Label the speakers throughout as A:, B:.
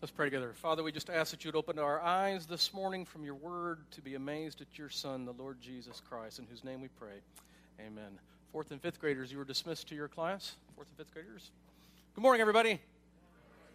A: Let's pray together. Father, we just ask that you would open our eyes this morning from your word to be amazed at your Son, the Lord Jesus Christ, in whose name we pray. Amen. Fourth and fifth graders, you were dismissed to your class. Fourth and fifth graders. Good morning, everybody.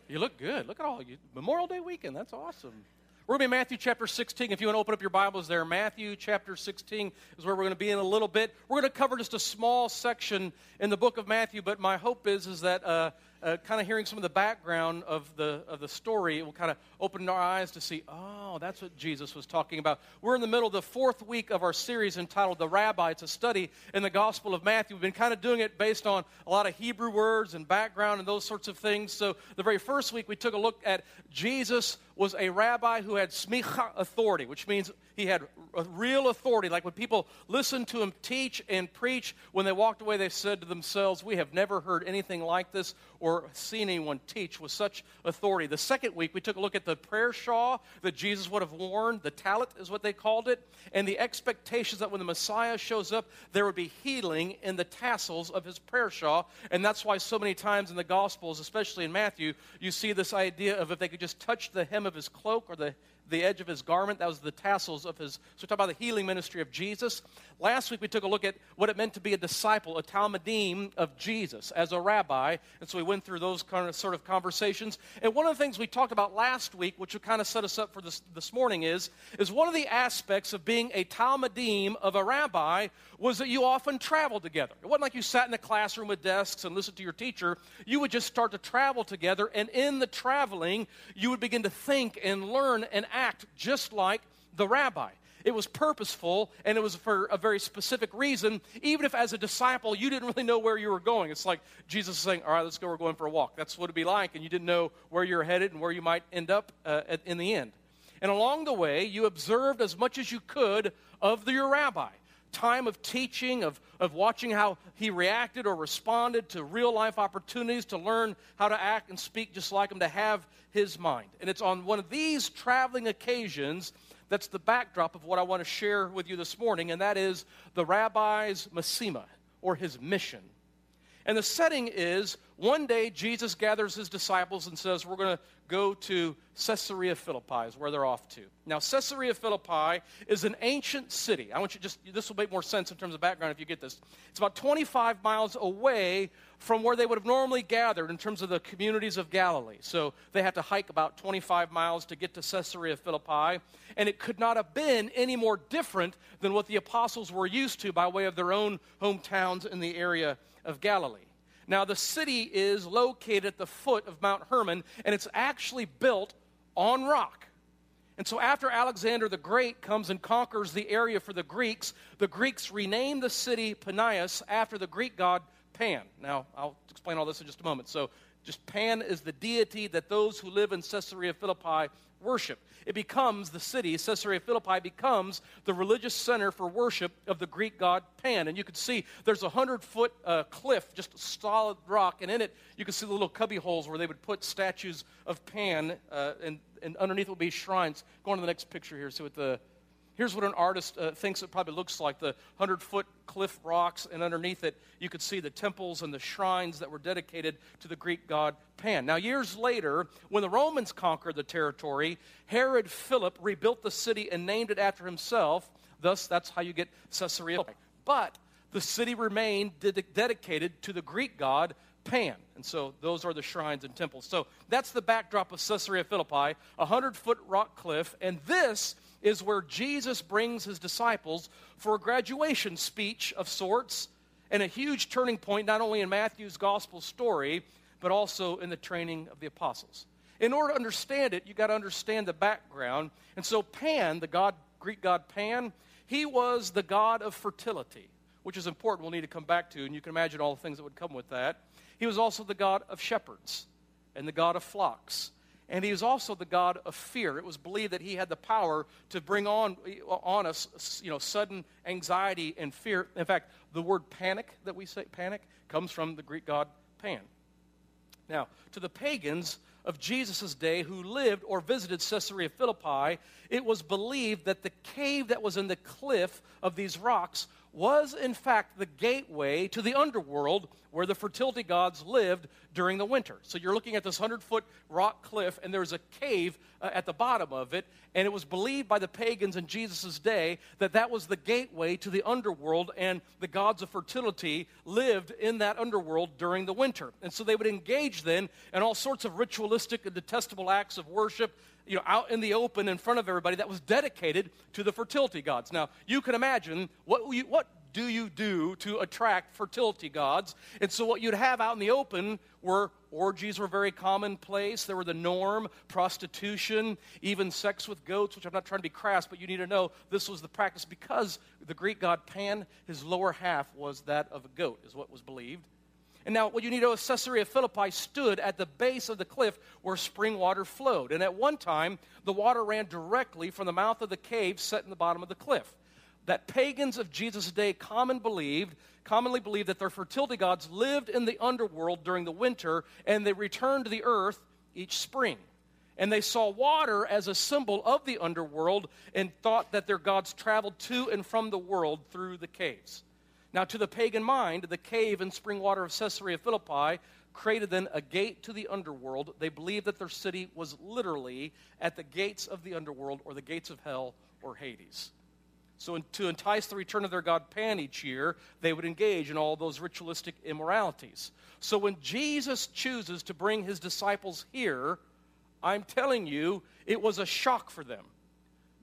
A: You look good. Look at all you. Memorial Day weekend. That's awesome. We're going to be in Matthew chapter 16. If you want to open up your Bibles there, Matthew chapter 16 is where we're going to be in a little bit. We're going to cover just a small section in the book of Matthew, but my hope is, is that uh, uh, kind of hearing some of the background of the, of the story, it will kind of open our eyes to see, oh, that's what Jesus was talking about. We're in the middle of the fourth week of our series entitled The Rabbi. It's a study in the Gospel of Matthew. We've been kind of doing it based on a lot of Hebrew words and background and those sorts of things. So the very first week, we took a look at Jesus was a rabbi who had smicha authority, which means he had real authority. Like when people listened to him teach and preach, when they walked away, they said to themselves, We have never heard anything like this or seen anyone teach with such authority. The second week, we took a look at the prayer shawl that Jesus would have worn. The tallit is what they called it. And the expectations that when the Messiah shows up, there would be healing in the tassels of his prayer shawl. And that's why so many times in the Gospels, especially in Matthew, you see this idea of if they could just touch the hem of his cloak or the the edge of his garment. That was the tassels of his. So, we talk about the healing ministry of Jesus. Last week, we took a look at what it meant to be a disciple, a Talmidim of Jesus as a rabbi. And so, we went through those kind of sort of conversations. And one of the things we talked about last week, which will kind of set us up for this, this morning, is, is one of the aspects of being a Talmidim of a rabbi was that you often traveled together. It wasn't like you sat in a classroom with desks and listened to your teacher. You would just start to travel together. And in the traveling, you would begin to think and learn and act just like the rabbi. It was purposeful and it was for a very specific reason, even if as a disciple you didn't really know where you were going. It's like Jesus is saying, All right, let's go, we're going for a walk. That's what it'd be like, and you didn't know where you're headed and where you might end up uh, at, in the end. And along the way, you observed as much as you could of the, your rabbi time of teaching, of, of watching how he reacted or responded to real life opportunities to learn how to act and speak just like him, to have his mind. And it's on one of these traveling occasions that's the backdrop of what I want to share with you this morning, and that is the rabbi's Masima, or his mission. And the setting is one day Jesus gathers his disciples and says, We're going to go to Caesarea Philippi, is where they're off to. Now, Caesarea Philippi is an ancient city. I want you just, this will make more sense in terms of background if you get this. It's about 25 miles away from where they would have normally gathered in terms of the communities of Galilee. So they had to hike about 25 miles to get to Caesarea Philippi. And it could not have been any more different than what the apostles were used to by way of their own hometowns in the area of Galilee. Now, the city is located at the foot of Mount Hermon, and it's actually built on rock. And so, after Alexander the Great comes and conquers the area for the Greeks, the Greeks rename the city Panias after the Greek god Pan. Now, I'll explain all this in just a moment. So, just Pan is the deity that those who live in Caesarea Philippi worship. It becomes the city, Caesarea Philippi becomes the religious center for worship of the Greek god Pan. And you can see there's a hundred foot uh, cliff, just solid rock, and in it you can see the little cubby holes where they would put statues of Pan, uh, and, and underneath will be shrines. Go on to the next picture here. See what the Here's what an artist uh, thinks it probably looks like the 100 foot cliff rocks, and underneath it, you could see the temples and the shrines that were dedicated to the Greek god Pan. Now, years later, when the Romans conquered the territory, Herod Philip rebuilt the city and named it after himself. Thus, that's how you get Caesarea. But the city remained dedicated to the Greek god Pan. And so those are the shrines and temples. So that's the backdrop of Caesarea Philippi, a 100 foot rock cliff. And this is where Jesus brings his disciples for a graduation speech of sorts and a huge turning point, not only in Matthew's gospel story, but also in the training of the apostles. In order to understand it, you got to understand the background. And so, Pan, the god, Greek god Pan, he was the god of fertility, which is important. We'll need to come back to, and you can imagine all the things that would come with that. He was also the god of shepherds and the god of flocks and he was also the God of fear. It was believed that he had the power to bring on, on us you know, sudden anxiety and fear. In fact, the word panic that we say, panic, comes from the Greek god Pan. Now, to the pagans of Jesus' day who lived or visited Caesarea Philippi, it was believed that the cave that was in the cliff of these rocks was, in fact, the gateway to the underworld where the fertility gods lived during the winter. So you're looking at this 100 foot rock cliff, and there's a cave uh, at the bottom of it. And it was believed by the pagans in Jesus' day that that was the gateway to the underworld, and the gods of fertility lived in that underworld during the winter. And so they would engage then in all sorts of ritualistic and detestable acts of worship you know, out in the open in front of everybody that was dedicated to the fertility gods. Now, you can imagine what, you, what do you do to attract fertility gods? And so, what you'd have out in the open were orgies were very commonplace. There were the norm, prostitution, even sex with goats, which I'm not trying to be crass, but you need to know this was the practice because the Greek god Pan, his lower half was that of a goat, is what was believed. And now, what you need to know is Caesarea Philippi stood at the base of the cliff where spring water flowed. And at one time, the water ran directly from the mouth of the cave set in the bottom of the cliff that pagans of Jesus' day common believed, commonly believed that their fertility gods lived in the underworld during the winter and they returned to the earth each spring. And they saw water as a symbol of the underworld and thought that their gods traveled to and from the world through the caves. Now, to the pagan mind, the cave and spring water of Caesarea Philippi created then a gate to the underworld. They believed that their city was literally at the gates of the underworld or the gates of hell or Hades. So, to entice the return of their god Pan each year, they would engage in all those ritualistic immoralities. So, when Jesus chooses to bring his disciples here, I'm telling you, it was a shock for them.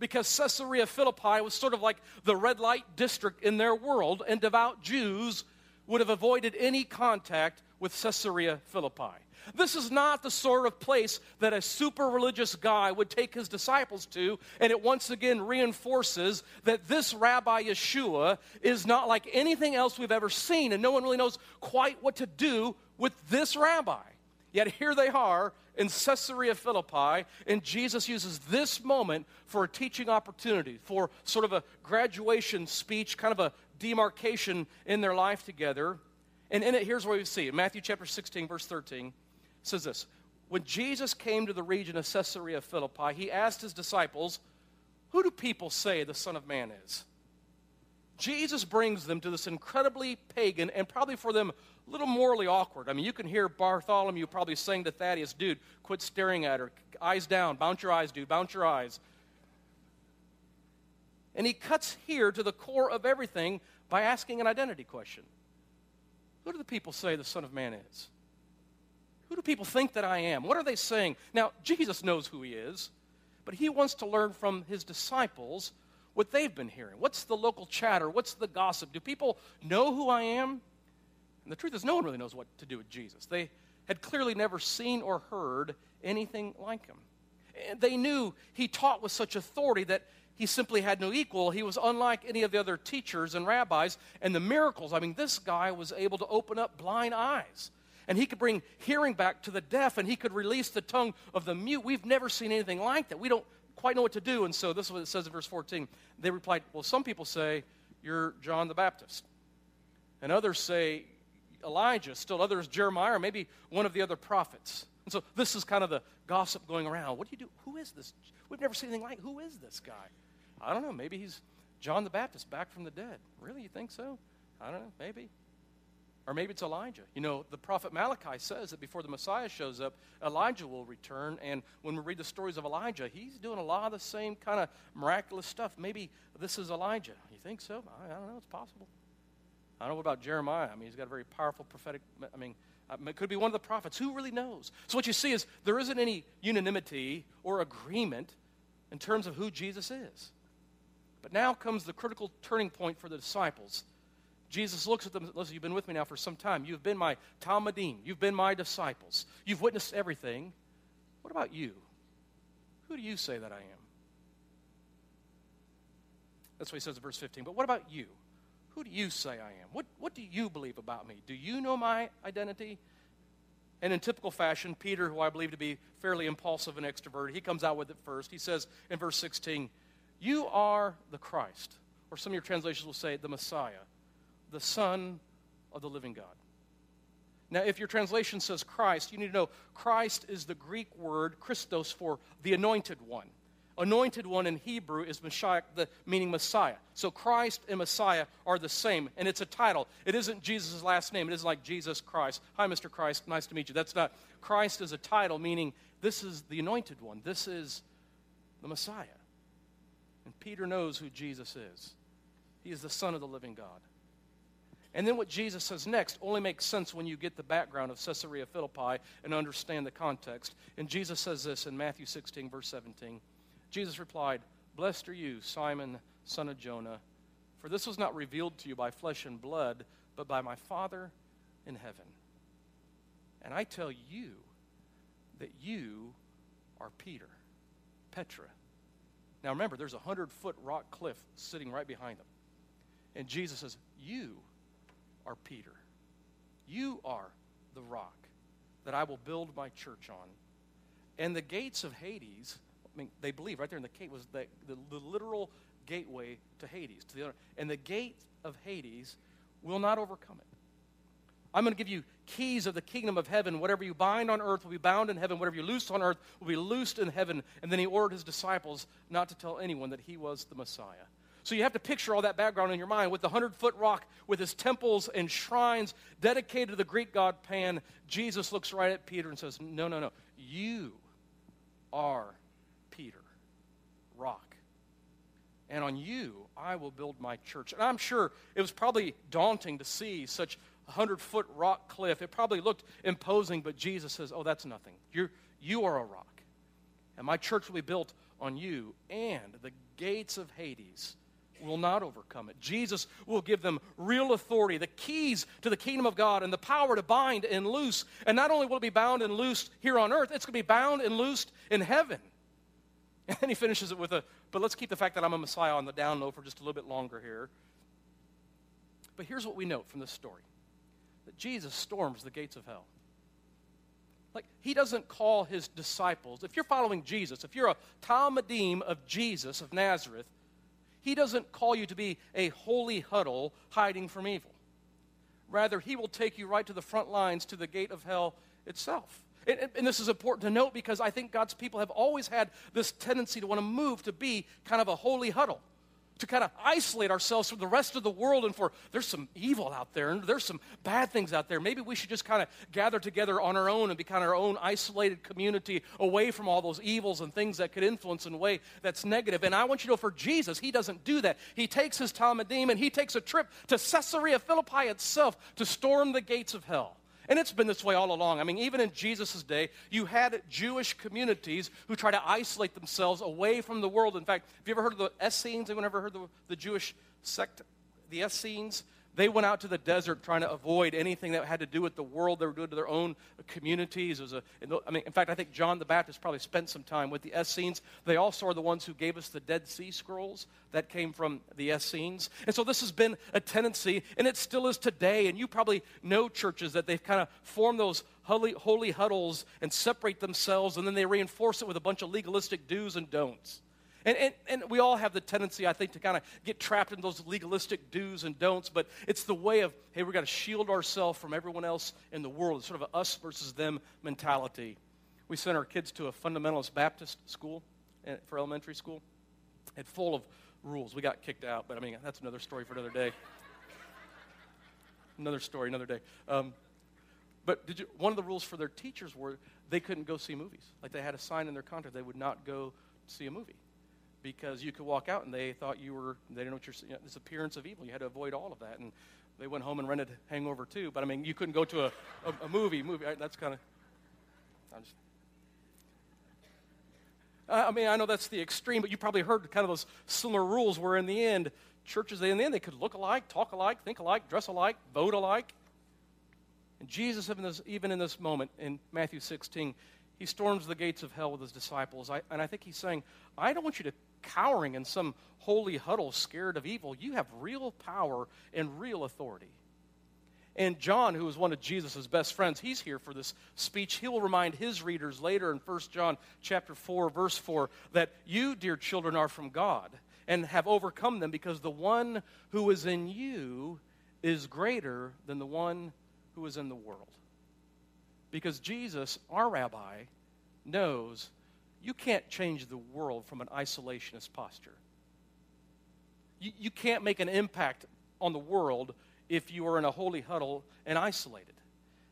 A: Because Caesarea Philippi was sort of like the red light district in their world, and devout Jews would have avoided any contact with Caesarea Philippi. This is not the sort of place that a super religious guy would take his disciples to, and it once again reinforces that this Rabbi Yeshua is not like anything else we've ever seen, and no one really knows quite what to do with this rabbi. Yet here they are in Caesarea Philippi, and Jesus uses this moment for a teaching opportunity, for sort of a graduation speech, kind of a demarcation in their life together. And in it, here's what we see it Matthew chapter 16, verse 13 says this When Jesus came to the region of Caesarea Philippi, he asked his disciples, Who do people say the Son of Man is? Jesus brings them to this incredibly pagan and probably for them a little morally awkward. I mean, you can hear Bartholomew probably saying to Thaddeus, Dude, quit staring at her. Eyes down. Bounce your eyes, dude. Bounce your eyes. And he cuts here to the core of everything by asking an identity question Who do the people say the Son of Man is? Who do people think that I am? What are they saying? Now, Jesus knows who he is, but he wants to learn from his disciples what they've been hearing. What's the local chatter? What's the gossip? Do people know who I am? And the truth is, no one really knows what to do with Jesus. They had clearly never seen or heard anything like him. And they knew he taught with such authority that he simply had no equal. He was unlike any of the other teachers and rabbis. And the miracles, I mean, this guy was able to open up blind eyes and he could bring hearing back to the deaf, and he could release the tongue of the mute. We've never seen anything like that. We don't quite know what to do. And so this is what it says in verse 14. They replied, Well, some people say you're John the Baptist, and others say Elijah, still others Jeremiah, or maybe one of the other prophets. And so this is kind of the gossip going around. What do you do? Who is this? We've never seen anything like. Who is this guy? I don't know. Maybe he's John the Baptist back from the dead. Really, you think so? I don't know. Maybe. Or maybe it's Elijah. You know, the prophet Malachi says that before the Messiah shows up, Elijah will return. And when we read the stories of Elijah, he's doing a lot of the same kind of miraculous stuff. Maybe this is Elijah. You think so? I don't know. It's possible. I don't know about Jeremiah. I mean, he's got a very powerful prophetic. I mean, uh, it could be one of the prophets. Who really knows? So, what you see is there isn't any unanimity or agreement in terms of who Jesus is. But now comes the critical turning point for the disciples. Jesus looks at them, listen, you've been with me now for some time. You've been my Talmidim. You've been my disciples. You've witnessed everything. What about you? Who do you say that I am? That's what he says in verse 15. But what about you? Who do you say I am? What, what do you believe about me? Do you know my identity? And in typical fashion, Peter, who I believe to be fairly impulsive and extroverted, he comes out with it first. He says in verse 16, You are the Christ. Or some of your translations will say, the Messiah the Son of the living God. Now, if your translation says Christ, you need to know Christ is the Greek word Christos for the anointed one. Anointed one in Hebrew is Messiah, the, meaning Messiah. So Christ and Messiah are the same, and it's a title. It isn't Jesus' last name. It isn't like Jesus Christ. Hi, Mr. Christ. Nice to meet you. That's not. Christ is a title, meaning this is the anointed one. This is the Messiah. And Peter knows who Jesus is. He is the Son of the living God. And then what Jesus says next only makes sense when you get the background of Caesarea Philippi and understand the context. And Jesus says this in Matthew 16, verse 17. Jesus replied, Blessed are you, Simon, son of Jonah, for this was not revealed to you by flesh and blood, but by my Father in heaven. And I tell you that you are Peter, Petra. Now remember, there's a hundred foot rock cliff sitting right behind them. And Jesus says, You are Peter. You are the rock that I will build my church on. And the gates of Hades, I mean, they believe right there in the gate was the, the, the literal gateway to Hades. To the other, and the gate of Hades will not overcome it. I'm going to give you keys of the kingdom of heaven. Whatever you bind on earth will be bound in heaven. Whatever you loose on earth will be loosed in heaven. And then he ordered his disciples not to tell anyone that he was the Messiah. So you have to picture all that background in your mind with the 100 foot rock with his temples and shrines dedicated to the Greek god Pan. Jesus looks right at Peter and says, No, no, no. You are Peter, rock. And on you I will build my church. And I'm sure it was probably daunting to see such a 100 foot rock cliff. It probably looked imposing, but Jesus says, Oh, that's nothing. You're, you are a rock. And my church will be built on you, and the gates of Hades will not overcome it. Jesus will give them real authority, the keys to the kingdom of God, and the power to bind and loose. And not only will it be bound and loosed here on earth, it's going to be bound and loosed in heaven. And he finishes it with a, but let's keep the fact that I'm a Messiah on the down low for just a little bit longer here. But here's what we note from this story that Jesus storms the gates of hell. Like, he doesn't call his disciples. If you're following Jesus, if you're a Talmidim of Jesus of Nazareth, he doesn't call you to be a holy huddle hiding from evil. Rather, He will take you right to the front lines, to the gate of hell itself. And, and, this is important to note because I think God's people have always had this tendency to want to move to be kind of a holy huddle to kind of isolate ourselves from the rest of the world and for there's some evil out there and there's some bad things out there. Maybe we should just kind of gather together on our own and be kind of our own isolated community away from all those evils and things that could influence in a way that's negative. And I want you to know for Jesus, he doesn't do that. He takes his Talmidim and he takes a trip to Caesarea Philippi itself to storm the gates of hell. And it's been this way all along. I mean, even in Jesus' day, you had Jewish communities who try to isolate themselves away from the world. In fact, have you ever heard of the Essenes? Anyone ever heard of the, the Jewish sect, the Essenes? They went out to the desert trying to avoid anything that had to do with the world. They were doing to their own communities. It was a, I mean, in fact, I think John the Baptist probably spent some time with the Essenes. They also are the ones who gave us the Dead Sea Scrolls that came from the Essenes. And so this has been a tendency, and it still is today. And you probably know churches that they've kind of formed those holy, holy huddles and separate themselves, and then they reinforce it with a bunch of legalistic do's and don'ts. And, and, and we all have the tendency, I think, to kind of get trapped in those legalistic do's and don'ts, but it's the way of, hey, we've got to shield ourselves from everyone else in the world. It's sort of an us versus them mentality. We sent our kids to a fundamentalist Baptist school eh, for elementary school. It's full of rules. We got kicked out, but I mean, that's another story for another day. another story, another day. Um, but did you, one of the rules for their teachers were they couldn't go see movies. Like they had a sign in their contract they would not go see a movie because you could walk out and they thought you were, they didn't know what you're, you know, this appearance of evil. You had to avoid all of that. And they went home and rented Hangover 2. But I mean, you couldn't go to a, a, a movie. movie. That's kind of, I'm just, I mean, I know that's the extreme, but you probably heard kind of those similar rules where in the end, churches, in the end, they could look alike, talk alike, think alike, dress alike, vote alike. And Jesus, even, this, even in this moment in Matthew 16, he storms the gates of hell with his disciples. I, and I think he's saying, I don't want you to cowering in some holy huddle, scared of evil. You have real power and real authority. And John, who is one of Jesus' best friends, he's here for this speech. He will remind his readers later in 1 John chapter 4, verse 4, that you, dear children, are from God and have overcome them because the one who is in you is greater than the one who is in the world. Because Jesus, our rabbi, knows you can't change the world from an isolationist posture. You, you can't make an impact on the world if you are in a holy huddle and isolated.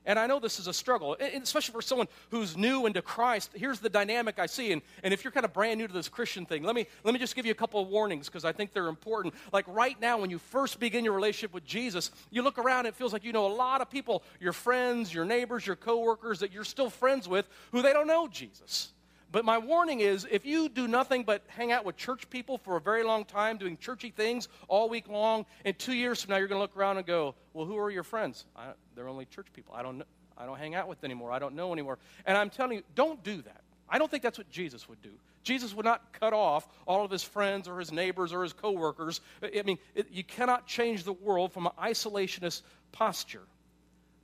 A: And I know this is a struggle, especially for someone who's new into Christ. Here's the dynamic I see. And, and if you're kind of brand new to this Christian thing, let me, let me just give you a couple of warnings because I think they're important. Like right now, when you first begin your relationship with Jesus, you look around, and it feels like you know a lot of people, your friends, your neighbors, your coworkers that you're still friends with who they don't know Jesus. But my warning is if you do nothing but hang out with church people for a very long time, doing churchy things all week long, in two years from now, you're going to look around and go, Well, who are your friends? I, they're only church people. I don't, I don't hang out with anymore. I don't know anymore. And I'm telling you, don't do that. I don't think that's what Jesus would do. Jesus would not cut off all of his friends or his neighbors or his coworkers. I mean, it, you cannot change the world from an isolationist posture.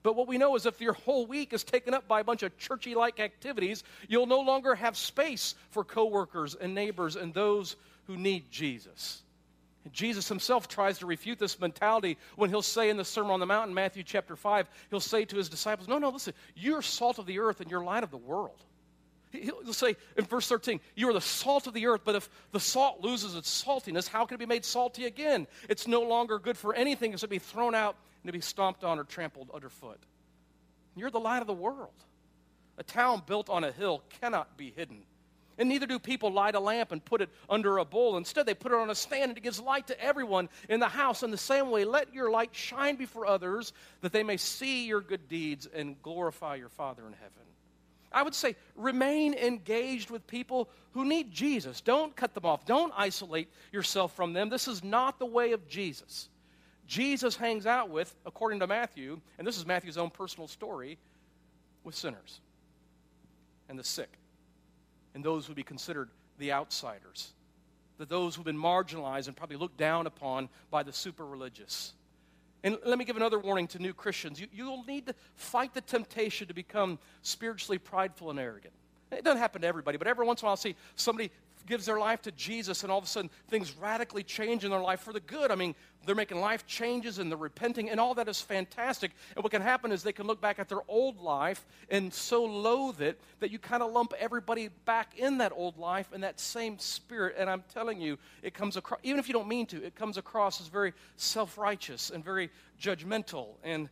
A: But what we know is if your whole week is taken up by a bunch of churchy like activities, you'll no longer have space for coworkers and neighbors and those who need Jesus. Jesus himself tries to refute this mentality when he'll say in the Sermon on the Mount in Matthew chapter 5, he'll say to his disciples, No, no, listen, you're salt of the earth and you're light of the world. He'll say in verse 13, You are the salt of the earth, but if the salt loses its saltiness, how can it be made salty again? It's no longer good for anything except to be thrown out and to be stomped on or trampled underfoot. You're the light of the world. A town built on a hill cannot be hidden. And neither do people light a lamp and put it under a bowl. Instead, they put it on a stand and it gives light to everyone in the house. In the same way, let your light shine before others that they may see your good deeds and glorify your Father in heaven. I would say remain engaged with people who need Jesus. Don't cut them off. Don't isolate yourself from them. This is not the way of Jesus. Jesus hangs out with, according to Matthew, and this is Matthew's own personal story, with sinners and the sick and those would be considered the outsiders, that those who've been marginalized and probably looked down upon by the super religious. And let me give another warning to new Christians. You, you'll need to fight the temptation to become spiritually prideful and arrogant. It doesn't happen to everybody, but every once in a while I'll see somebody gives their life to Jesus, and all of a sudden things radically change in their life for the good. I mean, they're making life changes and they're repenting, and all that is fantastic. And what can happen is they can look back at their old life and so loathe it that you kind of lump everybody back in that old life and that same spirit. And I'm telling you, it comes across, even if you don't mean to, it comes across as very self righteous and very judgmental. And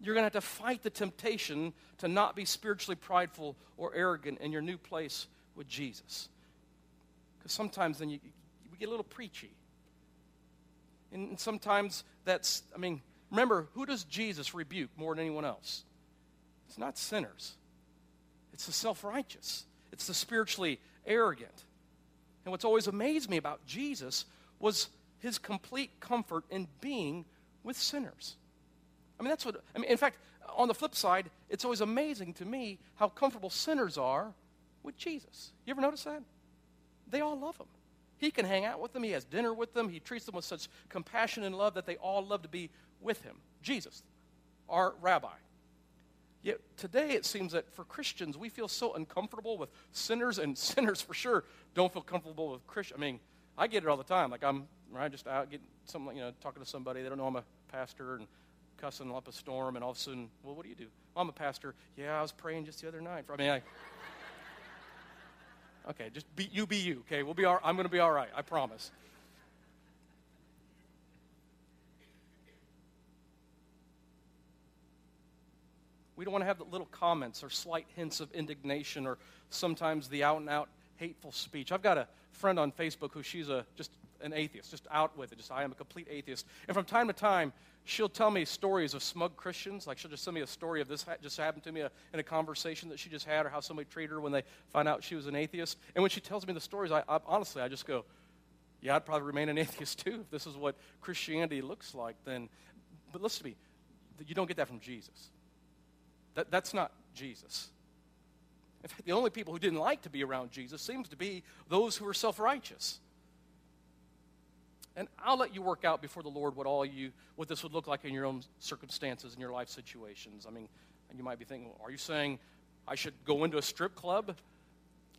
A: you're going to have to fight the temptation to not be spiritually prideful or arrogant in your new place with Jesus. Because sometimes then you, we get a little preachy. And sometimes that's, I mean, remember, who does Jesus rebuke more than anyone else? It's not sinners, it's the self righteous, it's the spiritually arrogant. And what's always amazed me about Jesus was his complete comfort in being with sinners. I mean, that's what, I mean, in fact, on the flip side, it's always amazing to me how comfortable sinners are with Jesus. You ever notice that? They all love him. He can hang out with them. He has dinner with them. He treats them with such compassion and love that they all love to be with him. Jesus, our rabbi. Yet today it seems that for Christians, we feel so uncomfortable with sinners, and sinners for sure don't feel comfortable with Christians. I mean, I get it all the time. Like I'm right, just out getting some, you know, talking to somebody. They don't know I'm a pastor and cussing up a storm, and all of a sudden, well, what do you do? Well, I'm a pastor. Yeah, I was praying just the other night. I mean, I, Okay, just be, you be you, okay? We'll be all, I'm going to be all right, I promise. We don't want to have the little comments or slight hints of indignation or sometimes the out and out hateful speech. I've got a friend on Facebook who she's a just an atheist, just out with it. Just I am a complete atheist. And from time to time, she'll tell me stories of smug Christians. Like she'll just send me a story of this just happened to me uh, in a conversation that she just had, or how somebody treated her when they found out she was an atheist. And when she tells me the stories, I, I honestly I just go, "Yeah, I'd probably remain an atheist too if this is what Christianity looks like." Then, but listen to me, you don't get that from Jesus. That, that's not Jesus. In fact, the only people who didn't like to be around Jesus seems to be those who are self-righteous. And I'll let you work out before the Lord what all you what this would look like in your own circumstances and your life situations. I mean, and you might be thinking, well, are you saying I should go into a strip club?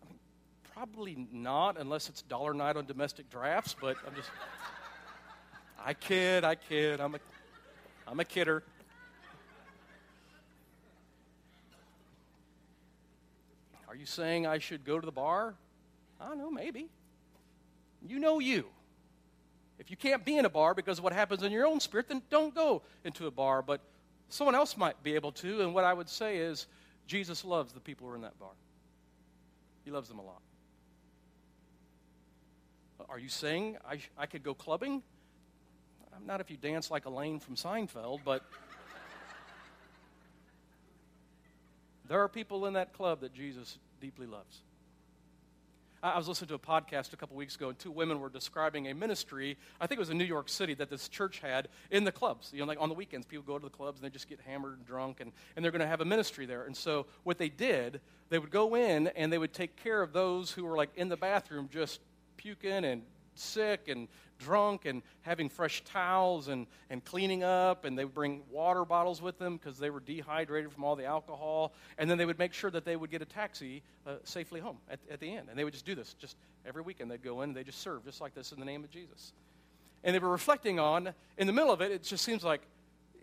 A: I mean, probably not unless it's dollar night on domestic drafts, but I'm just I kid, I kid. I'm a I'm a kidder. Are you saying I should go to the bar? I don't know, maybe. You know you. If you can't be in a bar because of what happens in your own spirit, then don't go into a bar. But someone else might be able to. And what I would say is Jesus loves the people who are in that bar, He loves them a lot. Are you saying I, I could go clubbing? Not if you dance like Elaine from Seinfeld, but there are people in that club that Jesus deeply loves. I was listening to a podcast a couple weeks ago, and two women were describing a ministry. I think it was in New York City that this church had in the clubs. You know, like on the weekends, people go to the clubs and they just get hammered and drunk, and, and they're going to have a ministry there. And so, what they did, they would go in and they would take care of those who were like in the bathroom just puking and sick and drunk and having fresh towels and, and cleaning up. And they would bring water bottles with them because they were dehydrated from all the alcohol. And then they would make sure that they would get a taxi uh, safely home at, at the end. And they would just do this just every weekend. They'd go in and they just serve just like this in the name of Jesus. And they were reflecting on, in the middle of it, it just seems like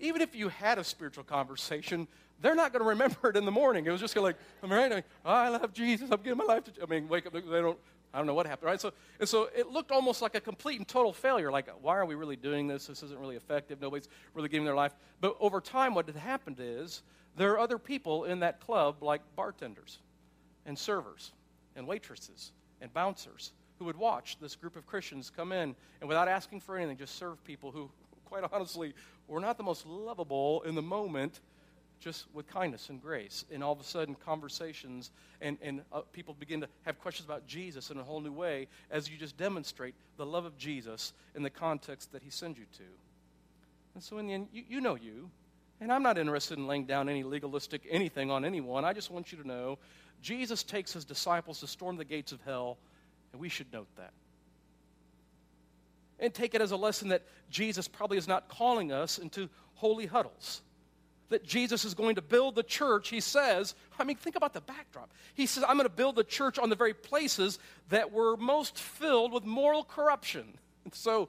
A: even if you had a spiritual conversation, they're not going to remember it in the morning. It was just like, I'm right, I love Jesus. I'm giving my life to. I mean, wake up. They don't I don't know what happened, right? So, and so it looked almost like a complete and total failure. Like, why are we really doing this? This isn't really effective. Nobody's really giving their life. But over time, what had happened is there are other people in that club, like bartenders and servers and waitresses and bouncers, who would watch this group of Christians come in and without asking for anything, just serve people who, quite honestly, were not the most lovable in the moment just with kindness and grace. And all of a sudden, conversations and, and uh, people begin to have questions about Jesus in a whole new way as you just demonstrate the love of Jesus in the context that he sends you to. And so, in the end, you, you know you. And I'm not interested in laying down any legalistic anything on anyone. I just want you to know Jesus takes his disciples to storm the gates of hell, and we should note that. And take it as a lesson that Jesus probably is not calling us into holy huddles that Jesus is going to build the church, he says, I mean, think about the backdrop. He says, I'm going to build the church on the very places that were most filled with moral corruption. And so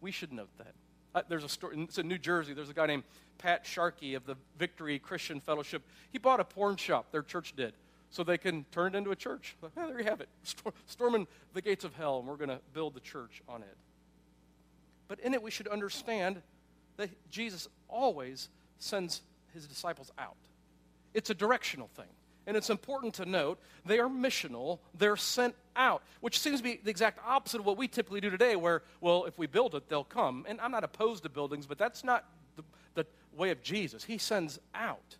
A: we should note that. Uh, there's a story, it's in New Jersey, there's a guy named Pat Sharkey of the Victory Christian Fellowship. He bought a porn shop, their church did, so they can turn it into a church. Well, there you have it, storming the gates of hell, and we're going to build the church on it. But in it, we should understand that Jesus always sends his disciples out. It's a directional thing. And it's important to note they are missional, they're sent out, which seems to be the exact opposite of what we typically do today, where, well, if we build it, they'll come. And I'm not opposed to buildings, but that's not the, the way of Jesus. He sends out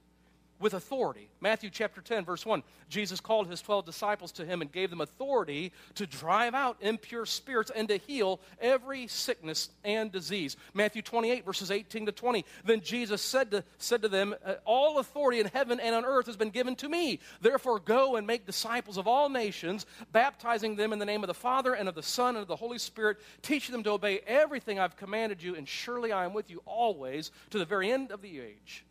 A: with authority. Matthew chapter 10, verse 1. Jesus called his 12 disciples to him and gave them authority to drive out impure spirits and to heal every sickness and disease. Matthew 28, verses 18 to 20. Then Jesus said to, said to them, uh, All authority in heaven and on earth has been given to me. Therefore, go and make disciples of all nations, baptizing them in the name of the Father and of the Son and of the Holy Spirit, teaching them to obey everything I've commanded you, and surely I am with you always to the very end of the age.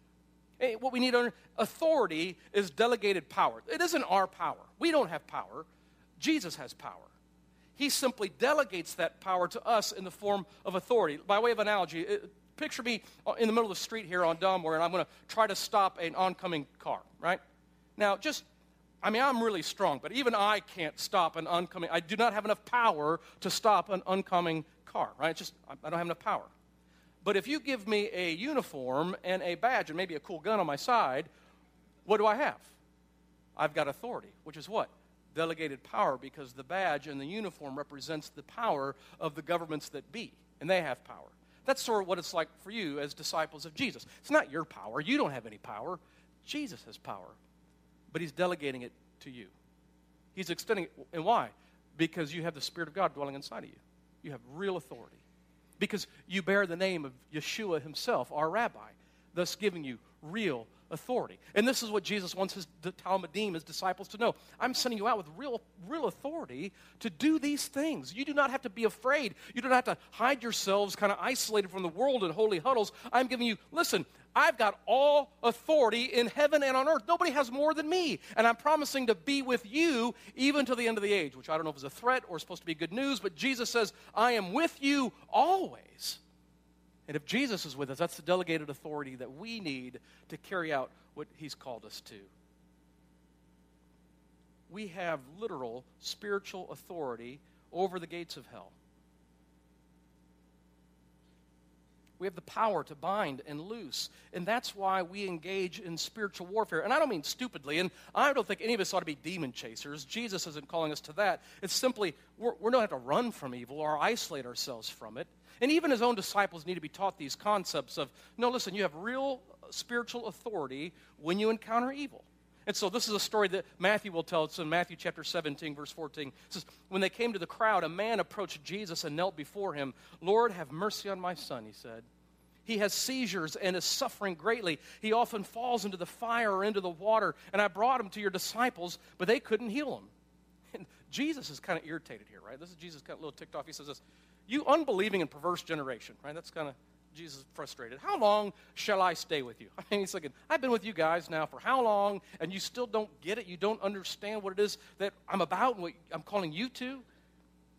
A: Hey, what we need on authority is delegated power. It isn't our power. We don't have power. Jesus has power. He simply delegates that power to us in the form of authority. By way of analogy, it, picture me uh, in the middle of the street here on Dunmore, and I'm going to try to stop an oncoming car, right? Now, just, I mean, I'm really strong, but even I can't stop an oncoming. I do not have enough power to stop an oncoming car, right? Just, I don't have enough power. But if you give me a uniform and a badge and maybe a cool gun on my side, what do I have? I've got authority, which is what? Delegated power, because the badge and the uniform represents the power of the governments that be, and they have power. That's sort of what it's like for you as disciples of Jesus. It's not your power. You don't have any power. Jesus has power, but he's delegating it to you. He's extending it. And why? Because you have the Spirit of God dwelling inside of you. You have real authority because you bear the name of Yeshua himself, our rabbi, thus giving you real authority. And this is what Jesus wants his Talmidim, his disciples, to know. I'm sending you out with real, real authority to do these things. You do not have to be afraid. You don't have to hide yourselves kind of isolated from the world in holy huddles. I'm giving you, listen, I've got all authority in heaven and on earth. Nobody has more than me. And I'm promising to be with you even to the end of the age, which I don't know if is a threat or supposed to be good news, but Jesus says, I am with you always. And if Jesus is with us, that's the delegated authority that we need to carry out what he's called us to. we have literal spiritual authority over the gates of hell. We have the power to bind and loose. And that's why we engage in spiritual warfare. And I don't mean stupidly, and I don't think any of us ought to be demon chasers. Jesus isn't calling us to that. It's simply, we're, we don't have to run from evil or isolate ourselves from it. And even his own disciples need to be taught these concepts of no, listen, you have real uh, spiritual authority when you encounter evil. And so this is a story that Matthew will tell. It's in Matthew chapter 17, verse 14. It says, When they came to the crowd, a man approached Jesus and knelt before him. Lord, have mercy on my son, he said. He has seizures and is suffering greatly. He often falls into the fire or into the water, and I brought him to your disciples, but they couldn't heal him. And Jesus is kind of irritated here, right? This is Jesus of a little ticked off. He says this, you unbelieving and perverse generation, right? That's kind of Jesus frustrated. How long shall I stay with you? I mean, he's like, I've been with you guys now for how long, and you still don't get it? You don't understand what it is that I'm about and what I'm calling you to?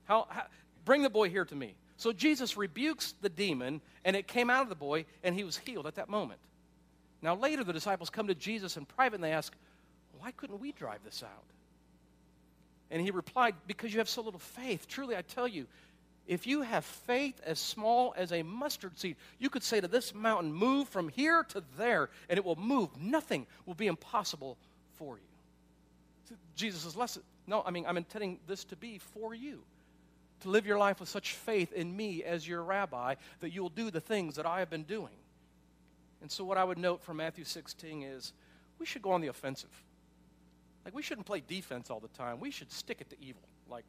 A: How, how bring the boy here to me. So Jesus rebukes the demon, and it came out of the boy, and he was healed at that moment. Now, later, the disciples come to Jesus in private and they ask, Why couldn't we drive this out? And he replied, Because you have so little faith. Truly, I tell you, if you have faith as small as a mustard seed, you could say to this mountain, Move from here to there, and it will move. Nothing will be impossible for you. Jesus Listen, no, I mean, I'm intending this to be for you to live your life with such faith in me as your rabbi that you will do the things that I have been doing. And so, what I would note from Matthew 16 is we should go on the offensive. Like, we shouldn't play defense all the time. We should stick it to evil. Like,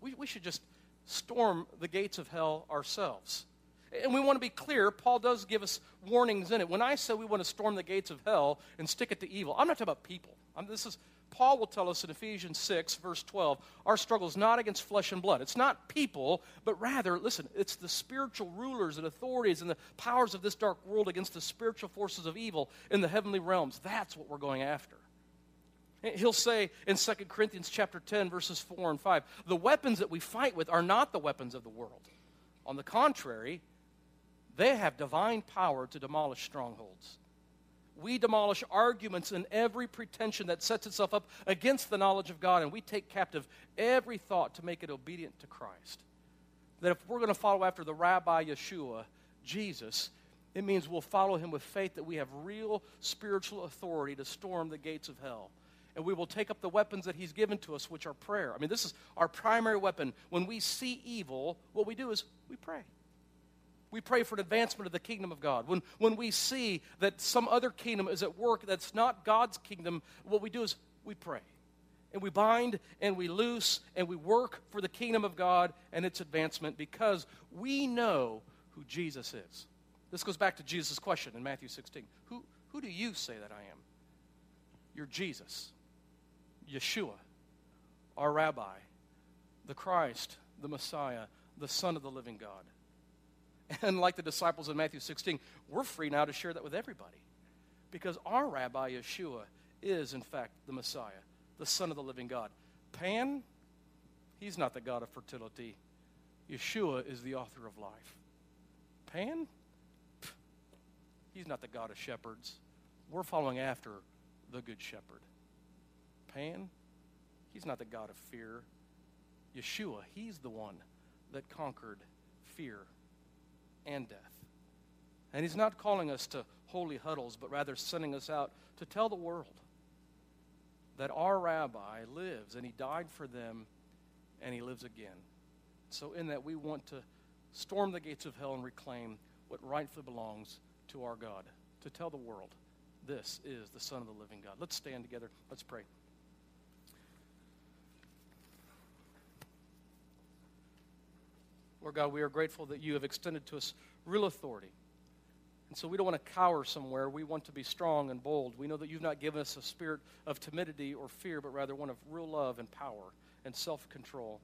A: we, we should just storm the gates of hell ourselves. And we want to be clear, Paul does give us warnings in it. When I say we want to storm the gates of hell and stick it to evil, I'm not talking about people. I'm, this is Paul will tell us in Ephesians 6, verse 12, our struggle is not against flesh and blood. It's not people, but rather, listen, it's the spiritual rulers and authorities and the powers of this dark world against the spiritual forces of evil in the heavenly realms. That's what we're going after. He'll say in 2 Corinthians chapter 10 verses 4 and 5, the weapons that we fight with are not the weapons of the world. On the contrary, they have divine power to demolish strongholds we demolish arguments and every pretension that sets itself up against the knowledge of God, and we take captive every thought to make it obedient to Christ. That if we're going to follow after the Rabbi Yeshua, Jesus, it means we'll follow him with faith that we have real spiritual authority to storm the gates of hell. And we will take up the weapons that he's given to us, which are prayer. I mean, this is our primary weapon. When we see evil, what we do is we pray. We pray for an advancement of the kingdom of God. When, when we see that some other kingdom is at work that's not God's kingdom, what we do is we pray. And we bind and we loose and we work for the kingdom of God and its advancement because we know who Jesus is. This goes back to Jesus' question in Matthew 16 Who, who do you say that I am? You're Jesus, Yeshua, our rabbi, the Christ, the Messiah, the Son of the living God. And like the disciples in Matthew 16, we're free now to share that with everybody. Because our rabbi, Yeshua, is, in fact, the Messiah, the Son of the living God. Pan, he's not the God of fertility. Yeshua is the author of life. Pan, he's not the God of shepherds. We're following after the Good Shepherd. Pan, he's not the God of fear. Yeshua, he's the one that conquered fear and death. And he's not calling us to holy huddles, but rather sending us out to tell the world that our rabbi lives and he died for them and he lives again. So, in that, we want to storm the gates of hell and reclaim what rightfully belongs to our God, to tell the world this is the Son of the living God. Let's stand together. Let's pray. Lord God, we are grateful that you have extended to us real authority. And so we don't want to cower somewhere. We want to be strong and bold. We know that you've not given us a spirit of timidity or fear, but rather one of real love and power and self control.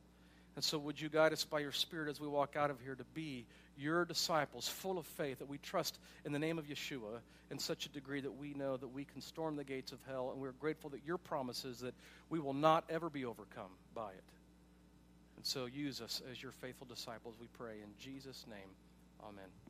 A: And so, would you guide us by your Spirit as we walk out of here to be your disciples, full of faith, that we trust in the name of Yeshua in such a degree that we know that we can storm the gates of hell, and we're grateful that your promise is that we will not ever be overcome by it. And so use us as your faithful disciples, we pray. In Jesus' name, amen.